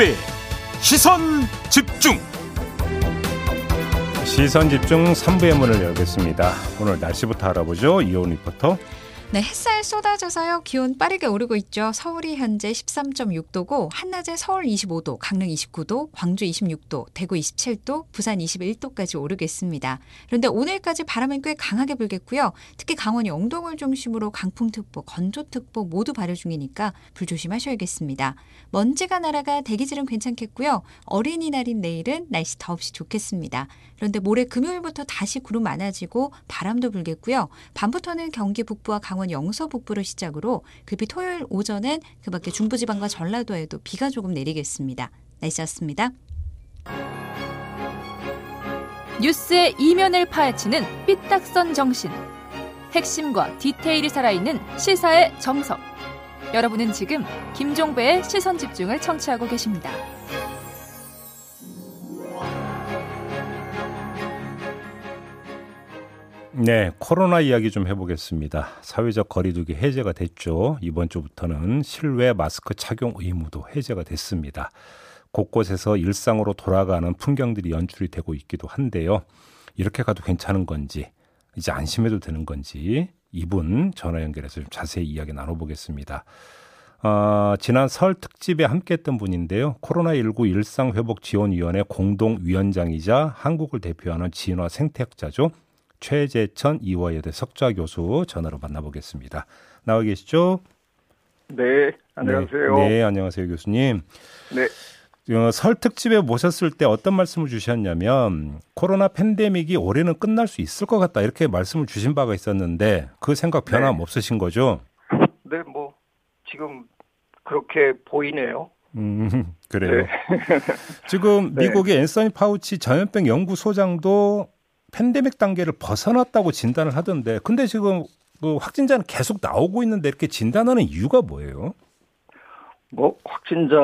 김종배 시선 집중 시선 집중 3부의 문을 열겠습니다. 오늘 날씨부터 알아보죠. 이온 리포터. 네, 햇살 쏟아져서요. 기온 빠르게 오르고 있죠. 서울이 현재 13.6도고 한낮에 서울 25도, 강릉 29도, 광주 26도, 대구 27도, 부산 21도까지 오르겠습니다. 그런데 오늘까지 바람은 꽤 강하게 불겠고요. 특히 강원 영동을 중심으로 강풍특보, 건조특보 모두 발효 중이니까 불 조심하셔야겠습니다. 먼지가 날아가 대기질은 괜찮겠고요. 어린이날인 내일은 날씨 더없이 좋겠습니다. 그런데 모레 금요일부터 다시 구름 많아지고 바람도 불겠고요. 밤부터는 경기 북부와 강원 강원 영서 북부를 시작으로 급히 토요일 오전엔 그 밖에 중부지방과 전라도에도 비가 조금 내리겠습니다. 날씨였습니다. 뉴스의 이면을 파헤치는 삐딱선 정신. 핵심과 디테일이 살아있는 시사의 정석. 여러분은 지금 김종배의 시선 집중을 청취하고 계십니다. 네, 코로나 이야기 좀 해보겠습니다. 사회적 거리두기 해제가 됐죠. 이번 주부터는 실외 마스크 착용 의무도 해제가 됐습니다. 곳곳에서 일상으로 돌아가는 풍경들이 연출이 되고 있기도 한데요. 이렇게 가도 괜찮은 건지, 이제 안심해도 되는 건지, 이분 전화 연결해서 좀 자세히 이야기 나눠보겠습니다. 어, 지난 설 특집에 함께했던 분인데요. 코로나19 일상회복지원위원회 공동위원장이자 한국을 대표하는 진화 생태학자죠. 최재천 이화여대 석좌 교수 전화로 만나보겠습니다. 나와 계시죠? 네, 안녕하세요. 네, 네 안녕하세요, 교수님. 네. 어, 설 특집에 모셨을 때 어떤 말씀을 주셨냐면 코로나 팬데믹이 올해는 끝날 수 있을 것 같다 이렇게 말씀을 주신 바가 있었는데 그 생각 변함 네. 없으신 거죠? 네, 뭐 지금 그렇게 보이네요. 음, 그래요. 네. 지금 네. 미국의 앤서니 파우치 전염병 연구소장도 팬데믹 단계를 벗어났다고 진단을 하던데 근데 지금 그 확진자는 계속 나오고 있는데 이렇게 진단하는 이유가 뭐예요? 뭐 확진자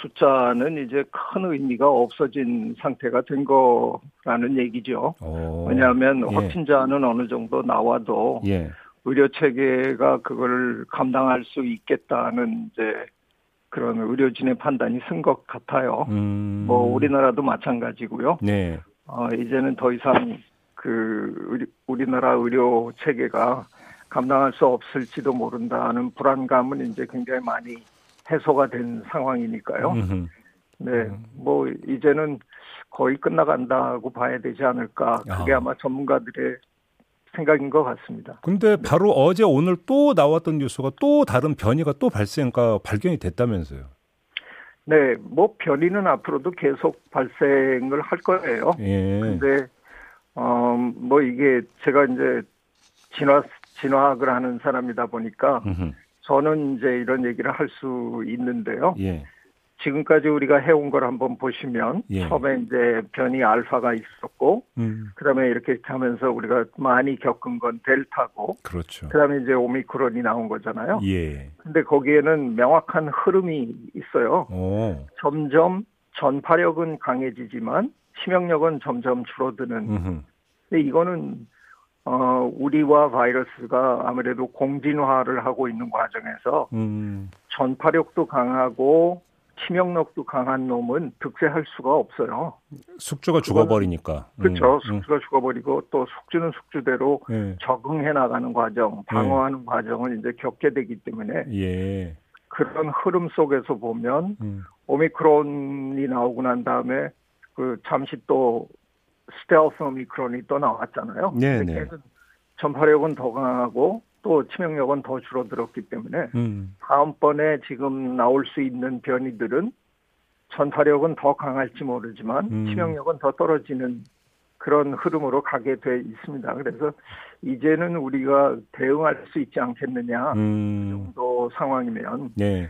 숫자는 이제 큰 의미가 없어진 상태가 된 거라는 얘기죠. 오, 왜냐하면 예. 확진자는 어느 정도 나와도 예. 의료 체계가 그걸 감당할 수 있겠다는 이제 그런 의료진의 판단이 쓴 것 같아요. 음. 뭐 우리나라도 마찬가지고요. 네. 어, 이제는 더 이상 그 우리, 우리나라 의료 체계가 감당할 수 없을지도 모른다는 불안감은 이제 굉장히 많이 해소가 된 상황이니까요. 네, 음. 뭐 이제는 거의 끝나간다고 봐야 되지 않을까. 그게 아. 마 전문가들의 생각인 것 같습니다. 근데 바로 어제 오늘 또 나왔던 뉴스가 또 다른 변이가 또 발생가 발견이 됐다면서요? 네, 뭐 변이는 앞으로도 계속 발생을 할 거예요. 예. 근데 어뭐 이게 제가 이제 진화 진화학을 하는 사람이다 보니까 음흠. 저는 이제 이런 얘기를 할 수 있는데요. 예. 지금까지 우리가 해온 걸 한번 보시면 예. 처음에 이제 변이 알파가 있었고 음. 그다음에 이렇게 하면서 우리가 많이 겪은 건 델타고 그렇죠. 그다음에 이제 오미크론이 나온 거잖아요. 예. 근데 거기에는 명확한 흐름이 있어요. 오. 점점 전파력은 강해지지만 치명력은 점점 줄어드는. 음흠. 근데 이거는 어, 우리와 바이러스가 아무래도 공진화를 하고 있는 과정에서 음. 전파력도 강하고 치명력도 강한 놈은 득세할 수가 없어요. 숙주가 죽어버리니까. 음, 그렇죠. 음. 숙주가 음. 죽어버리고 또 숙주는 숙주대로 예. 적응해 나가는 과정, 방어하는 예. 과정을 이제 겪게 되기 때문에 예. 그런 흐름 속에서 보면 음. 오미크론이 나오고 난 다음에 그 잠시 또 스텔스 오미크론이 또 나왔잖아요. 네, 네. 전파력은 더 강하고 또 치명력은 더 줄어들었기 때문에 음. 다음번에 지금 나올 수 있는 변이들은 전파력은 더 강할지 모르지만 음. 치명력은 더 떨어지는 그런 흐름으로 가게 돼 있습니다. 그래서 이제는 우리가 대응할 수 있지 않겠느냐 음. 그 정도 상황이면 네.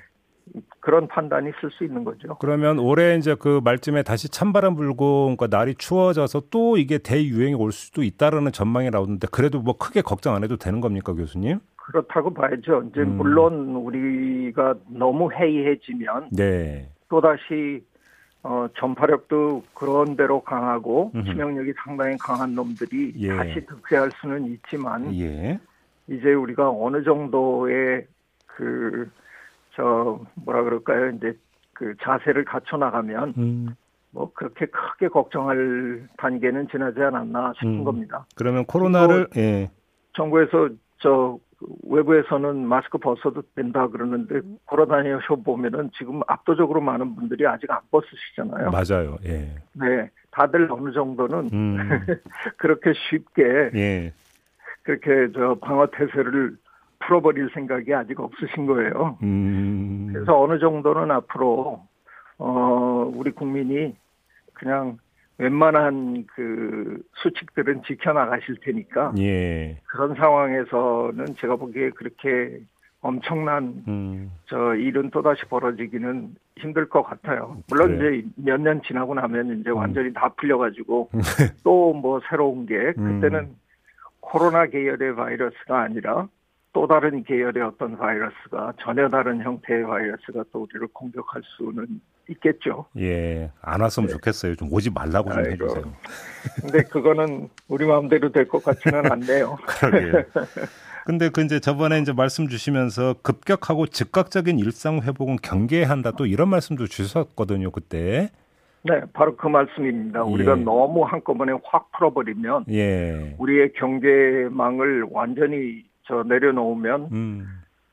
그런 판단이 쓸수 있는 거죠. 그러면 올해 이제 그 말쯤에 다시 찬바람 불고 그러니까 날이 추워져서 또 이게 대유행이 올 수도 있다라는 전망이 나오는데 그래도 뭐 크게 걱정 안 해도 되는 겁니까, 교수님? 그렇다고 봐야죠. 이제 음. 물론 우리가 너무 해이해지면 네. 또 다시 어, 전파력도 그런 대로 강하고 음흠. 치명력이 상당히 강한 놈들이 예. 다시 득세할 수는 있지만 예. 이제 우리가 어느 정도의 그 저 뭐라 그럴까요? 이제 그 자세를 갖춰 나가면 음. 뭐 그렇게 크게 걱정할 단계는 지나지 않았나 싶은 음. 겁니다. 그러면 코로나를 예. 정부에서 저 외부에서는 마스크 벗어도 된다 그러는데 걸어다니셔 보면은 지금 압도적으로 많은 분들이 아직 안 벗으시잖아요. 맞아요. 예. 네, 다들 어느 정도는 음. 그렇게 쉽게 예. 그렇게 저 방어 태세를 풀어버릴 생각이 아직 없으신 거예요. 음. 그래서 어느 정도는 앞으로 어 우리 국민이 그냥 웬만한 그 수칙들은 지켜나가실 테니까 예. 그런 상황에서는 제가 보기에 그렇게 엄청난 음. 저 일은 또 다시 벌어지기는 힘들 것 같아요. 물론 그래. 이제 몇 년 지나고 나면 이제 음. 완전히 다 풀려가지고 또 뭐 새로운 게 음. 그때는 음. 코로나 계열의 바이러스가 아니라 또 다른 계열의 어떤 바이러스가 전혀 다른 형태의 바이러스가 또 우리를 공격할 수는 있겠죠. 예, 안 왔으면 네. 좋겠어요. 좀 오지 말라고 좀 아이고. 해주세요. 근데 그거는 우리 마음대로 될 것 같지는 않네요. 그러게요. 근데 그 이제 저번에 이제 말씀 주시면서 급격하고 즉각적인 일상 회복은 경계해야 한다 또 이런 말씀도 주셨거든요 그때. 네, 바로 그 말씀입니다. 예. 우리가 너무 한꺼번에 확 풀어버리면 예. 우리의 경계망을 완전히 저 내려놓으면 음.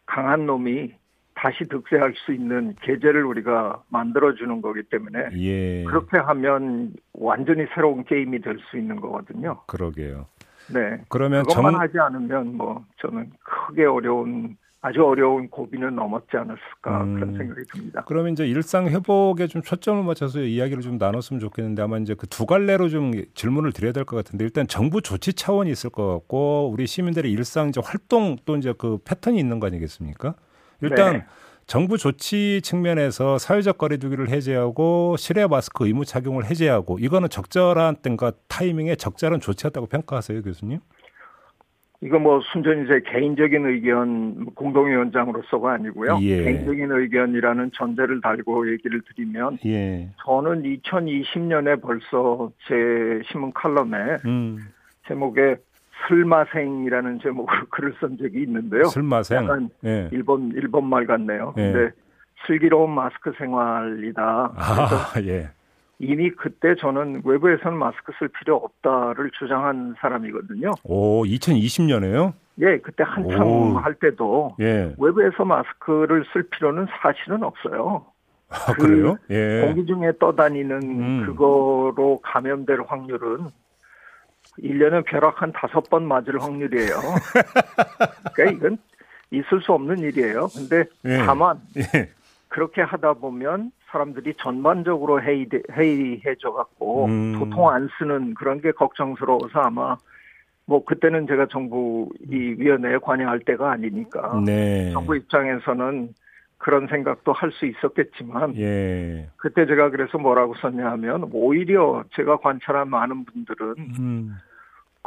강한 놈이 다시 득세할 수 있는 계제를 우리가 만들어주는 거기 때문에 예. 그렇게 하면 완전히 새로운 게임이 될 수 있는 거거든요. 그러게요. 네. 그러면 그것만 정... 하지 않으면 뭐 저는 크게 어려운 아주 어려운 고비는 넘었지 않았을까 음, 그런 생각이 듭니다. 그러면 이제 일상 회복에 좀 초점을 맞춰서 이야기를 좀 나눴으면 좋겠는데 아마 이제 그 두 갈래로 좀 질문을 드려야 될 것 같은데 일단 정부 조치 차원이 있을 것 같고 우리 시민들의 일상 이제 활동 또 이제 그 패턴이 있는 거 아니겠습니까? 일단 네. 정부 조치 측면에서 사회적 거리두기를 해제하고 실외 마스크 의무 착용을 해제하고 이거는 적절한 때과 타이밍에 적절한 조치였다고 평가하세요, 교수님? 이거 뭐 순전히 제 개인적인 의견 공동위원장으로서가 아니고요. 예. 개인적인 의견이라는 전제를 달고 얘기를 드리면 예. 저는 2020년에 벌써 제 신문 칼럼에 음. 제목에 슬마생이라는 제목으로 글을 쓴 적이 있는데요. 슬마생. 약간 예. 일본 일본 말 같네요. 예. 근데 슬기로운 마스크 생활이다. 아, 예. 이미 그때 저는 외부에서는 마스크 쓸 필요 없다를 주장한 사람이거든요. 오, 2020년에요? 예, 그때 한창 오. 할 때도 예. 외부에서 마스크를 쓸 필요는 사실은 없어요. 아, 그 그래요? 예. 공기 중에 떠다니는 음. 그거로 감염될 확률은 1년에 벼락 한 다섯 번 맞을 확률이에요. 그러니까 이건 있을 수 없는 일이에요. 근데 예. 다만 예. 그렇게 하다 보면 사람들이 전반적으로 회의, 회의해져 갖고 음. 도통 안 쓰는 그런 게 걱정스러워서 아마 뭐 그때는 제가 정부 이 위원회에 관여할 때가 아니니까 네. 정부 입장에서는 그런 생각도 할 수 있었겠지만 예. 그때 제가 그래서 뭐라고 썼냐 하면 오히려 제가 관찰한 많은 분들은 음.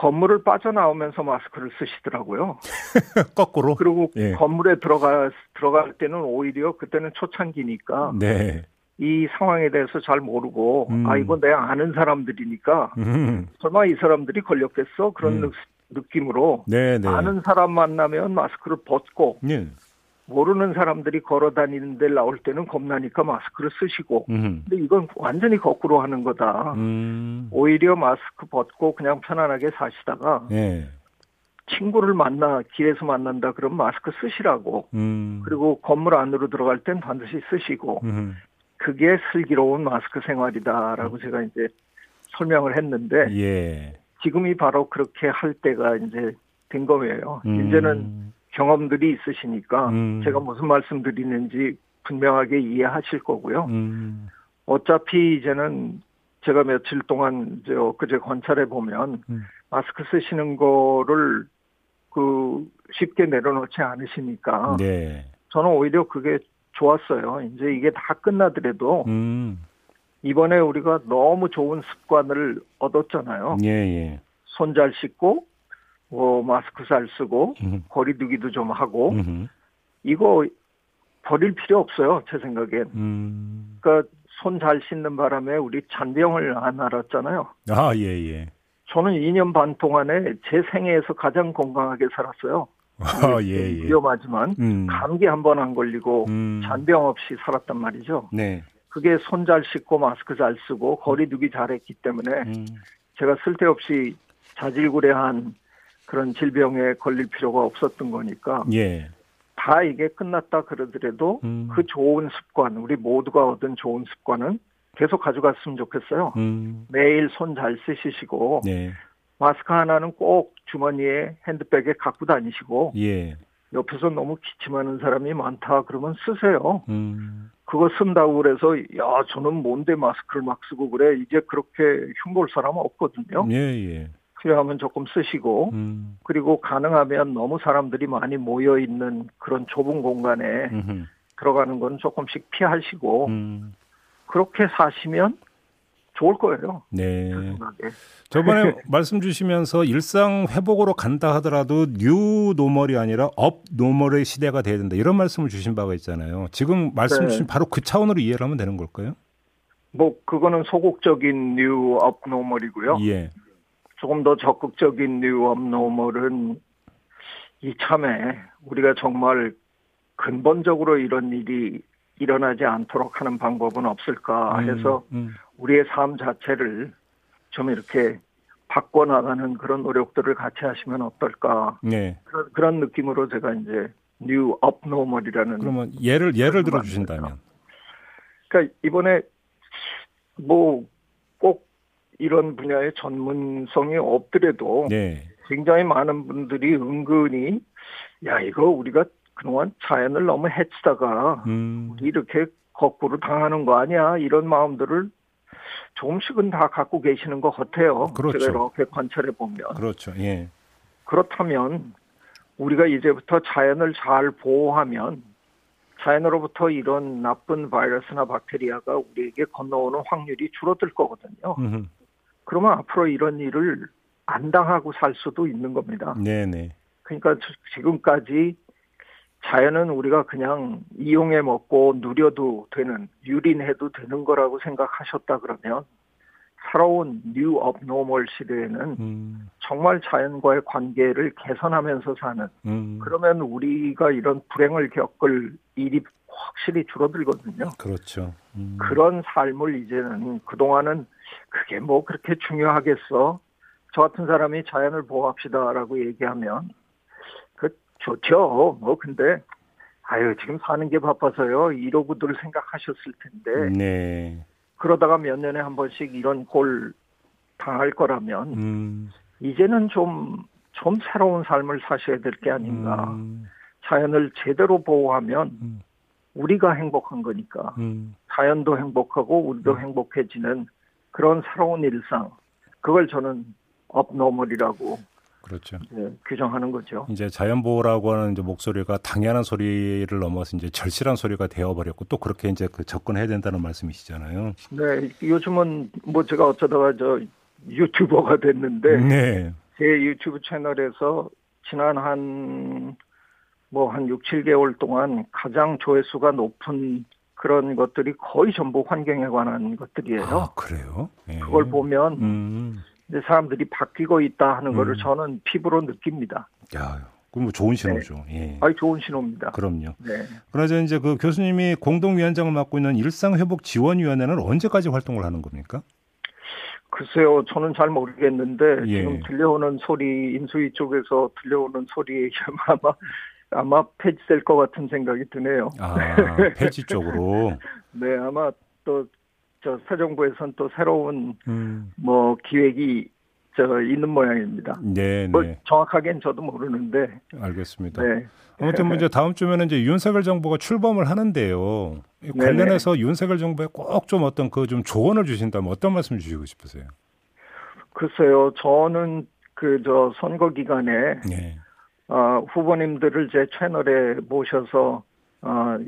건물을 빠져나오면서 마스크를 쓰시더라고요. 거꾸로. 그리고 예. 건물에 들어가 들어갈 때는 오히려 그때는 초창기니까 네. 이 상황에 대해서 잘 모르고 음. 아 이거 내가 아는 사람들이니까 음. 설마 이 사람들이 걸렸겠어 그런 음. 느낌으로 네, 네. 아는 사람 만나면 마스크를 벗고 네. 모르는 사람들이 걸어 다니는 데 나올 때는 겁나니까 마스크를 쓰시고 음. 근데 이건 완전히 거꾸로 하는 거다. 음. 오히려 마스크 벗고 그냥 편안하게 사시다가 네. 친구를 만나 길에서 만난다 그러면 마스크 쓰시라고 음. 그리고 건물 안으로 들어갈 땐 반드시 쓰시고 음. 그게 슬기로운 마스크 생활이다라고 음. 제가 이제 설명을 했는데 예. 지금이 바로 그렇게 할 때가 이제 된 거예요. 음. 이제는 경험들이 있으시니까 음. 제가 무슨 말씀 드리는지 분명하게 이해하실 거고요. 음. 어차피 이제는 제가 며칠 동안 이제 엊그제 관찰해 보면 음. 마스크 쓰시는 거를 그 쉽게 내려놓지 않으시니까 네. 저는 오히려 그게 좋았어요. 이제 이게 다 끝나더라도 음. 이번에 우리가 너무 좋은 습관을 얻었잖아요. 예, 예. 손 잘 씻고 뭐 마스크 잘 쓰고 음. 거리두기도 좀 하고 음. 이거 버릴 필요 없어요 제 생각엔. 음. 그러니까 손 잘 씻는 바람에 우리 잔병을 안 알았잖아요. 아예 예. 저는 2년 반 동안에 제 생애에서 가장 건강하게 살았어요. 아, 예, 예. 위험하지만 음. 감기 한 번 안 걸리고 음. 잔병 없이 살았단 말이죠. 네. 그게 손 잘 씻고 마스크 잘 쓰고 거리두기 잘했기 때문에 음. 제가 쓸데없이 자질구레한 그런 질병에 걸릴 필요가 없었던 거니까 예. 다 이게 끝났다 그러더라도 음. 그 좋은 습관 우리 모두가 얻은 좋은 습관은 계속 가져갔으면 좋겠어요. 음. 매일 손잘 쓰시고 네. 마스크 하나는 꼭 주머니에 핸드백에 갖고 다니시고 예. 옆에서 너무 기침하는 사람이 많다 그러면 쓰세요. 음. 그거 쓴다고 그래서 야 저는 뭔데 마스크를 막 쓰고 그래 이제 그렇게 흉볼 사람 은 없거든요. 예, 예. 필요하면 조금 쓰시고 음. 그리고 가능하면 너무 사람들이 많이 모여 있는 그런 좁은 공간에 음흠. 들어가는 건 조금씩 피하시고 음. 그렇게 사시면 좋을 거예요. 네. 저번에 말씀 주시면서 일상 회복으로 간다 하더라도 new normal이 아니라 up normal의 시대가 돼야 된다. 이런 말씀을 주신 바가 있잖아요. 지금 말씀 네. 주신 바로 그 차원으로 이해를 하면 되는 걸까요? 뭐 그거는 소극적인 new up normal이고요. 예. 조금 더 적극적인 new up normal은 이참에 우리가 정말 근본적으로 이런 일이 일어나지 않도록 하는 방법은 없을까 음, 해서 음, 음. 우리의 삶 자체를 좀 이렇게 바꿔나가는 그런 노력들을 같이 하시면 어떨까. 네. 그런, 그런 느낌으로 제가 이제 new up normal이라는. 그러면 예를, 예를 들어 주신다면. 그러니까 이번에 뭐 꼭 이런 분야의 전문성이 없더라도 네. 굉장히 많은 분들이 은근히 야, 이거 우리가 그동안 자연을 너무 해치다가 음. 이렇게 거꾸로 당하는 거 아니야 이런 마음들을 조금씩은 다 갖고 계시는 것 같아요. 그렇죠. 제가 이렇게 관찰해 보면. 그렇죠. 예. 그렇다면 우리가 이제부터 자연을 잘 보호하면 자연으로부터 이런 나쁜 바이러스나 박테리아가 우리에게 건너오는 확률이 줄어들 거거든요. 음흠. 그러면 앞으로 이런 일을 안 당하고 살 수도 있는 겁니다. 네네. 그러니까 지금까지 자연은 우리가 그냥 이용해 먹고 누려도 되는 유린해도 되는 거라고 생각하셨다 그러면 새로운 new up normal 시대에는 음. 정말 자연과의 관계를 개선하면서 사는 음. 그러면 우리가 이런 불행을 겪을 일이 확실히 줄어들거든요. 그렇죠. 음. 그런 삶을 이제는 그동안은 그게 뭐 그렇게 중요하겠어. 저 같은 사람이 자연을 보호합시다라고 얘기하면 좋죠. 뭐 근데 아유 지금 사는 게 바빠서요 이러고들 생각하셨을 텐데. 네. 그러다가 몇 년에 한 번씩 이런 꼴 당할 거라면 음. 이제는 좀좀 새로운 삶을 사셔야 될 게 아닌가. 음. 자연을 제대로 보호하면 음. 우리가 행복한 거니까 음. 자연도 행복하고 우리도 음. 행복해지는 그런 새로운 일상. 그걸 저는 업노멀이라고 그렇죠. 네, 규정하는 거죠. 이제 자연보호라고 하는 이제 목소리가 당연한 소리를 넘어서 이제 절실한 소리가 되어버렸고 또 그렇게 이제 그 접근해야 된다는 말씀이시잖아요. 네, 요즘은 뭐 제가 어쩌다가 저 유튜버가 됐는데 네. 제 유튜브 채널에서 지난 한 뭐한 뭐 6, 7개월 동안 가장 조회수가 높은 그런 것들이 거의 전부 환경에 관한 것들이에요. 아, 그래요? 네. 그걸 보면 음. 이제 사람들이 바뀌고 있다 하는 음. 거를 저는 피부로 느낍니다. 야, 그럼 뭐 좋은 신호죠. 네. 예. 아니 좋은 신호입니다. 그럼요. 네. 그러자 이제 그 교수님이 공동위원장을 맡고 있는 일상회복지원위원회는 언제까지 활동을 하는 겁니까? 글쎄요, 저는 잘 모르겠는데 예. 지금 들려오는 소리 인수위 쪽에서 들려오는 소리에 아마 아마 폐지될 것 같은 생각이 드네요. 아, 폐지 쪽으로. 네, 아마 또 저 새 정부에선 또 새로운 음. 뭐 기획이 저 있는 모양입니다. 네, 뭐 네. 정확하게는 저도 모르는데. 알겠습니다. 네. 아무튼 뭐 이제 다음 주면은 이제 윤석열 정부가 출범을 하는데요. 관련해서 네네. 윤석열 정부에 꼭 좀 어떤 그 좀 조언을 주신다면 어떤 말씀 주시고 싶으세요? 글쎄요, 저는 그 저 선거 기간에 네. 어, 후보님들을 제 채널에 모셔서 어,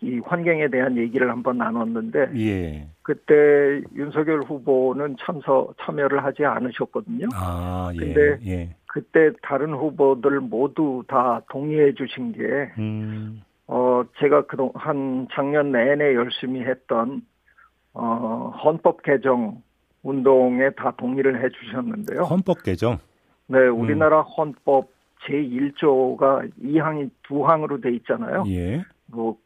이 환경에 대한 얘기를 한번 나눴는데 예. 그때 윤석열 후보는 참석 참여를 하지 않으셨거든요. 아, 예. 근데 예. 그때 다른 후보들 모두 다 동의해 주신 게 음. 어, 제가 그동안 작년 내내 열심히 했던 어, 헌법 개정 운동에 다 동의를 해 주셨는데요. 헌법 개정? 네, 우리나라 음. 헌법 제1조가 2항이 두 항으로 돼 있잖아요. 예. 뭐,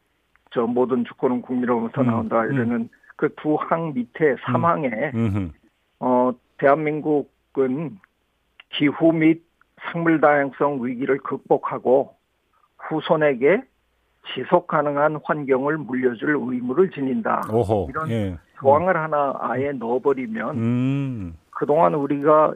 저 모든 주권은 국민으로부터 음, 나온다 이러는 음. 그두 항 밑에 3항에 음. 어, 대한민국은 기후 및 생물 다양성 위기를 극복하고 후손에게 지속 가능한 환경을 물려줄 의무를 지닌다. 오호, 이런 예. 조항을 하나 아예 넣어버리면 음. 그동안 우리가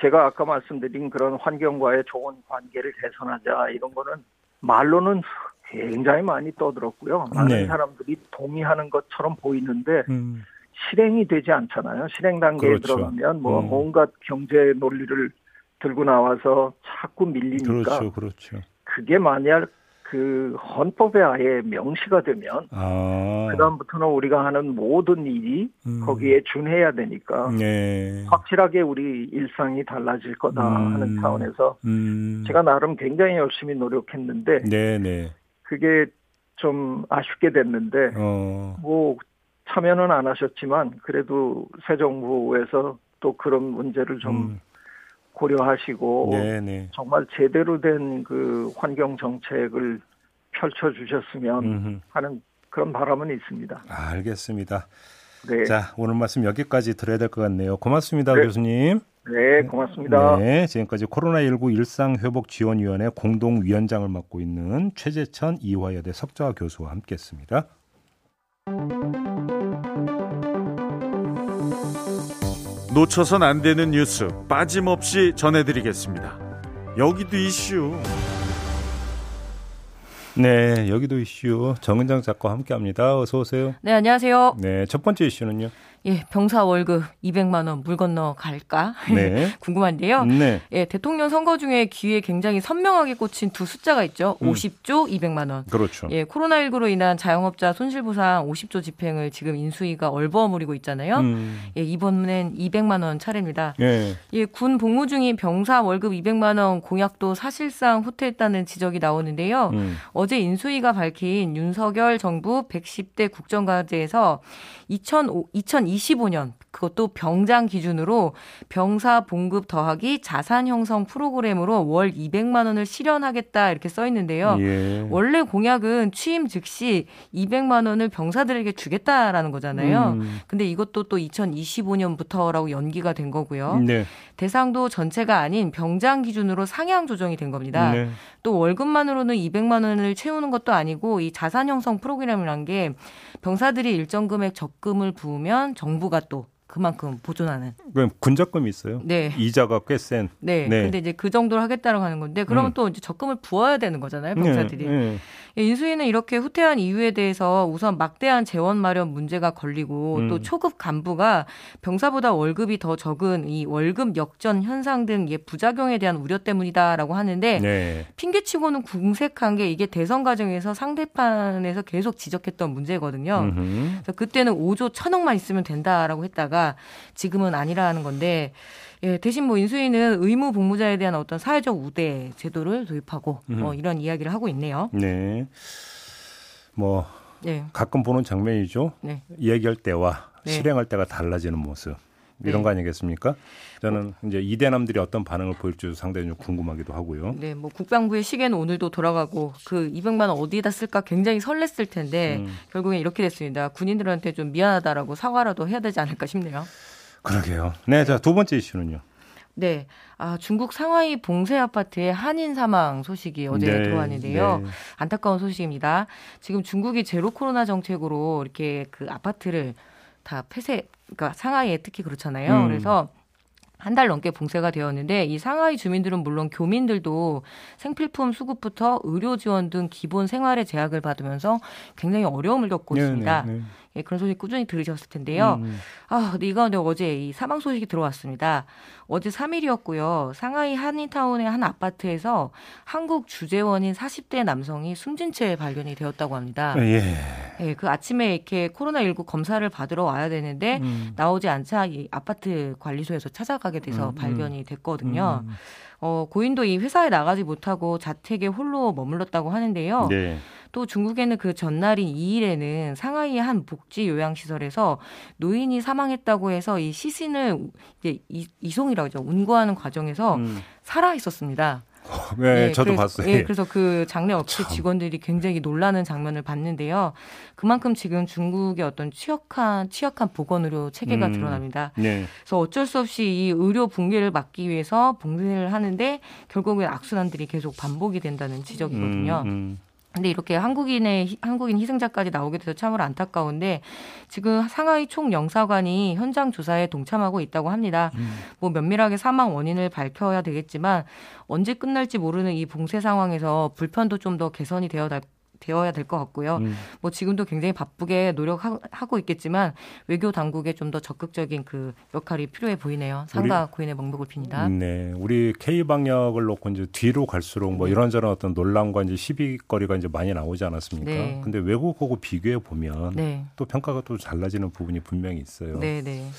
제가 아까 말씀드린 그런 환경과의 좋은 관계를 개선하자 이런 거는 말로는 굉장히 많이 떠들었고요. 많은 네. 사람들이 동의하는 것처럼 보이는데 음. 실행이 되지 않잖아요. 실행 단계에 그렇죠. 들어가면 뭐 음. 온갖 경제 논리를 들고 나와서 자꾸 밀리니까 그렇죠, 그렇죠. 그게 만약 그 헌법에 아예 명시가 되면 아. 그다음부터는 우리가 하는 모든 일이 음. 거기에 준해야 되니까 네. 확실하게 우리 일상이 달라질 거다 음. 하는 차원에서 음. 제가 나름 굉장히 열심히 노력했는데 네, 네. 그게 좀 아쉽게 됐는데 어. 뭐 참여는 안 하셨지만 그래도 새 정부에서 또 그런 문제를 좀 음. 고려하시고 네네. 네. 정말 제대로 된 그 환경 정책을 펼쳐 주셨으면 하는 그런 바람은 있습니다. 아, 알겠습니다. 네. 자, 오늘 말씀 여기까지 들어야 될 것 같네요. 고맙습니다, 네. 교수님. 네, 고맙습니다. 네, 지금까지 코로나19 일상회복지원위원회 공동위원장을 맡고 있는 최재천 이화여대 석좌 교수와 함께했습니다. 놓쳐선 안 되는 뉴스 빠짐없이 전해드리겠습니다. 여기도 이슈. 네, 여기도 이슈 정은정 작가와 함께합니다. 어서 오세요. 네, 안녕하세요. 네, 첫 번째 이슈는요. 예, 병사 월급 200만 원 물 건너 갈까? 네. 궁금한데요. 네. 예, 대통령 선거 중에 귀에 굉장히 선명하게 꽂힌 두 숫자가 있죠. 음. 50조 200만 원. 그렇죠. 예, 코로나19로 인한 자영업자 손실 보상 50조 집행을 지금 인수위가 얼버무리고 있잖아요. 음. 예, 이번엔 200만 원 차례입니다. 예. 예, 군 복무 중인 병사 월급 200만 원 공약도 사실상 후퇴했다는 지적이 나오는데요. 음. 어제 인수위가 밝힌 윤석열 정부 110대 국정과제에서 2005, 2025년 그것도 병장 기준으로 병사 봉급 더하기 자산 형성 프로그램으로 월 200만 원을 실현하겠다 이렇게 써 있는데요. 예. 원래 공약은 취임 즉시 200만 원을 병사들에게 주겠다라는 거잖아요. 음. 근데 이것도 또 2025년부터라고 연기가 된 거고요. 네. 대상도 전체가 아닌 병장 기준으로 상향 조정이 된 겁니다. 네. 또 월급만으로는 200만 원을 채우는 것도 아니고 이 자산 형성 프로그램이란 게 병사들이 일정 금액 적금을 부으면 정부가 또 그만큼 보존하는. 그럼 군적금이 있어요? 네. 이자가 꽤 센. 네. 네. 근데 이제 그 정도로 하겠다고 하는 건데 그러면 음. 또 이제 적금을 부어야 되는 거잖아요, 병사들이. 네. 네. 예, 인수위는 이렇게 후퇴한 이유에 대해서 우선 막대한 재원 마련 문제가 걸리고 음. 또 초급 간부가 병사보다 월급이 더 적은 이 월급 역전 현상 등 부작용에 대한 우려 때문이다라고 하는데 네. 핑계치고는 궁색한 게 이게 대선 과정에서 상대판에서 계속 지적했던 문제거든요. 그래서 그때는 5조 1천억만 있으면 된다라고 했다가 지금은 아니라는 건데 예, 대신 뭐 인수위는 의무 복무자에 대한 어떤 사회적 우대 제도를 도입하고 음. 어, 이런 이야기를 하고 있네요. 네. 뭐 네. 가끔 보는 장면이죠. 네. 얘기할 때와 네. 실행할 때가 달라지는 모습. 이런 네. 거 아니겠습니까? 저는 이제 이대남들이 어떤 반응을 보일지 상당히 좀 궁금하기도 하고요. 네, 뭐 국방부의 시계는 오늘도 돌아가고 그 200만 원 어디다 쓸까 굉장히 설렜을 텐데 음. 결국엔 이렇게 됐습니다. 군인들한테 좀 미안하다라고 사과라도 해야 되지 않을까 싶네요. 그러게요. 네, 자, 두 번째 이슈는요. 네. 아, 중국 상하이 봉쇄 아파트의 한인 사망 소식이 어제 네, 들어왔는데요. 네. 안타까운 소식입니다. 지금 중국이 제로 코로나 정책으로 이렇게 그 아파트를 다 폐쇄, 그러니까 상하이에 특히 그렇잖아요. 음. 그래서 한달 넘게 봉쇄가 되었는데 이 상하이 주민들은 물론 교민들도 생필품 수급부터 의료 지원 등 기본 생활의 제약을 받으면서 굉장히 어려움을 겪고 네, 있습니다. 네, 네. 예, 그런 소식 꾸준히 들으셨을 텐데요. 음. 음. 아, 근데 이 가운데 어제 이 사망 소식이 들어왔습니다. 어제 3일이었고요. 상하이 한인타운의 한 아파트에서 한국 주재원인 40대 남성이 숨진 채 발견이 되었다고 합니다. 예. 예, 그 아침에 이렇게 코로나19 검사를 받으러 와야 되는데 음. 나오지 않자 이 아파트 관리소에서 찾아가게 돼서 음, 음. 발견이 됐거든요. 음. 어, 고인도 이 회사에 나가지 못하고 자택에 홀로 머물렀다고 하는데요. 네. 또 중국에는 그 전날인 2일에는 상하이의 한 복지 요양시설에서 노인이 사망했다고 해서 이 시신을 이제 이송이라고 하죠. 운구하는 과정에서 음. 살아 있었습니다. 네, 네 저도 그래서, 봤어요. 네, 그래서 그 장례 업체 참. 직원들이 굉장히 놀라는 장면을 봤는데요. 그만큼 지금 중국의 어떤 취약한 취약한 보건 의료 체계가 음, 드러납니다. 네. 그래서 어쩔 수 없이 이 의료 붕괴를 막기 위해서 봉쇄를 하는데 결국엔 악순환들이 계속 반복이 된다는 지적이거든요. 음, 음. 근데 이렇게 한국인의 한국인 희생자까지 나오게 돼서 참으로 안타까운데 지금 상하이 총영사관이 현장 조사에 동참하고 있다고 합니다. 음. 뭐 면밀하게 사망 원인을 밝혀야 되겠지만 언제 끝날지 모르는 이 봉쇄 상황에서 불편도 좀 더 개선이 되어 되어야 될 것 같고요. 음. 뭐 지금도 굉장히 바쁘게 노력하고 있겠지만 외교 당국의 좀 더 적극적인 그 역할이 필요해 보이네요. 상가 우리, 고인의 명복을 빕니다. 네, 우리 K 방역을 놓고 이제 뒤로 갈수록 뭐 네. 이런저런 어떤 논란과 이제 시비거리가 이제 많이 나오지 않았습니까? 네. 근데 외국하고 비교해 보면 네. 또 평가가 또 달라지는 부분이 분명히 있어요. 네, 네.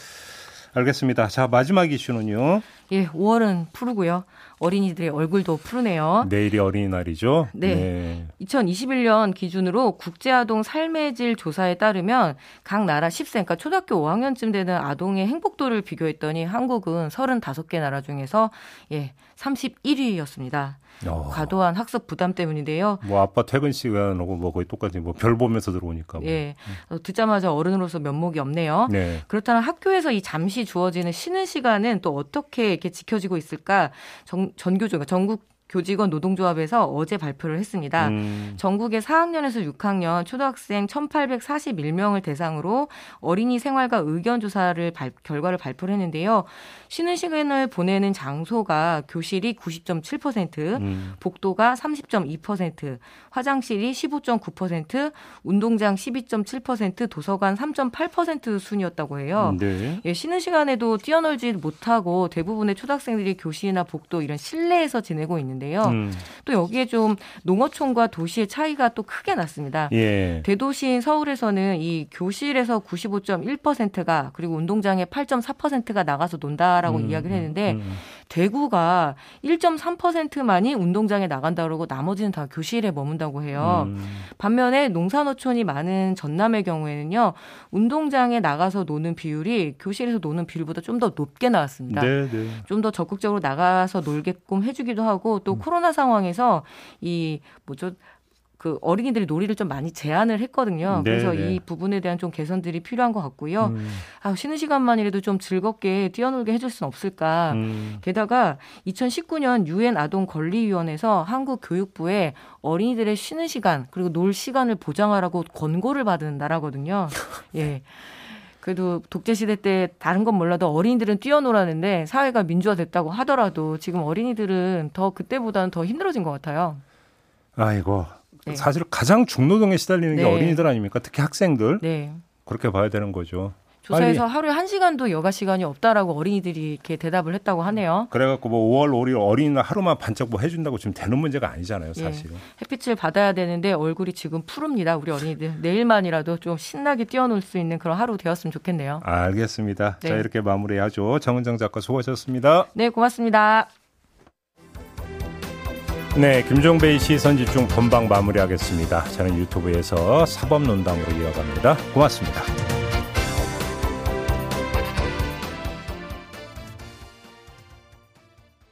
알겠습니다. 자, 마지막 이슈는요. 예, 5월은 푸르고요. 어린이들의 얼굴도 푸르네요. 내일이 어린이날이죠. 네. 네. 2021년 기준으로 국제아동 삶의 질 조사에 따르면 각 나라 10세, 그러니까 초등학교 5학년쯤 되는 아동의 행복도를 비교했더니 한국은 35개 나라 중에서 예, 31위였습니다. 어. 과도한 학습 부담 때문인데요. 뭐 아빠 퇴근 시간하고 뭐 거의 똑같이 뭐 별 보면서 들어오니까. 뭐. 예. 음. 듣자마자 어른으로서 면목이 없네요. 네. 그렇다면 학교에서 이 잠시 주어지는 쉬는 시간은 또 어떻게 이렇게 지켜지고 있을까? 전, 전교조, 전국 교직원 노동조합에서 어제 발표를 했습니다. 음. 전국의 4학년에서 6학년 초등학생 1,841명을 대상으로 어린이 생활과 의견 조사를 발, 결과를 발표를 했는데요. 쉬는 시간을 보내는 장소가 교실이 90.7%, 음. 복도가 30.2%, 화장실이 15.9%, 운동장 12.7%, 도서관 3.8% 순이었다고 해요. 네. 예, 쉬는 시간에도 뛰어놀지 못하고 대부분의 초등학생들이 교실이나 복도 이런 실내에서 지내고 있는 있는데요. 음. 또 여기에 좀 농어촌과 도시의 차이가 또 크게 났습니다. 예. 대도시인 서울에서는 이 교실에서 95.1%가 그리고 운동장에 8.4%가 나가서 논다 라고 음. 이야기를 했는데 음. 대구가 1.3%만이 운동장에 나간다 그러고 나머지는 다 교실에 머문다고 해요. 음. 반면에 농산어촌이 많은 전남의 경우에는요. 운동장에 나가서 노는 비율이 교실에서 노는 비율보다 좀 더 높게 나왔습니다. 네, 네. 좀더 적극적으로 나가서 놀게끔 해주기도 하고 또 음. 코로나 상황에서 이 뭐죠 그 어린이들이 놀이를 좀 많이 제한을 했거든요. 네 그래서 네. 이 부분에 대한 좀 개선들이 필요한 것 같고요. 음. 아, 쉬는 시간만이라도 좀 즐겁게 뛰어놀게 해줄 수는 없을까. 음. 게다가 2019년 유엔 아동 권리위원회에서 한국 교육부에 어린이들의 쉬는 시간 그리고 놀 시간을 보장하라고 권고를 받은 나라거든요. 예. 그래도 독재 시대 때 다른 건 몰라도 어린이들은 뛰어놀았는데 사회가 민주화됐다고 하더라도 지금 어린이들은 더 그때보다는 더 힘들어진 것 같아요. 아이고 네. 사실 가장 중노동에 시달리는 네. 게 어린이들 아닙니까? 특히 학생들. 네. 그렇게 봐야 되는 거죠. 조사에서 빨리. 하루에 한 시간도 여가 시간이 없다라고 어린이들이 이렇게 대답을 했다고 하네요. 그래갖고 뭐 5월 5일 어린이날 하루만 반짝 뭐 해준다고 지금 되는 문제가 아니잖아요, 사실은. 예. 햇빛을 받아야 되는데 얼굴이 지금 푸릅니다, 우리 어린이들. 내일만이라도 좀 신나게 뛰어놀 수 있는 그런 하루 되었으면 좋겠네요. 알겠습니다. 네. 자 이렇게 마무리하죠. 정은정 작가 수고하셨습니다. 네, 고맙습니다. 네, 김종배의 시선 집중 본방 마무리하겠습니다. 저는 유튜브에서 사법논담으로 이어갑니다. 고맙습니다.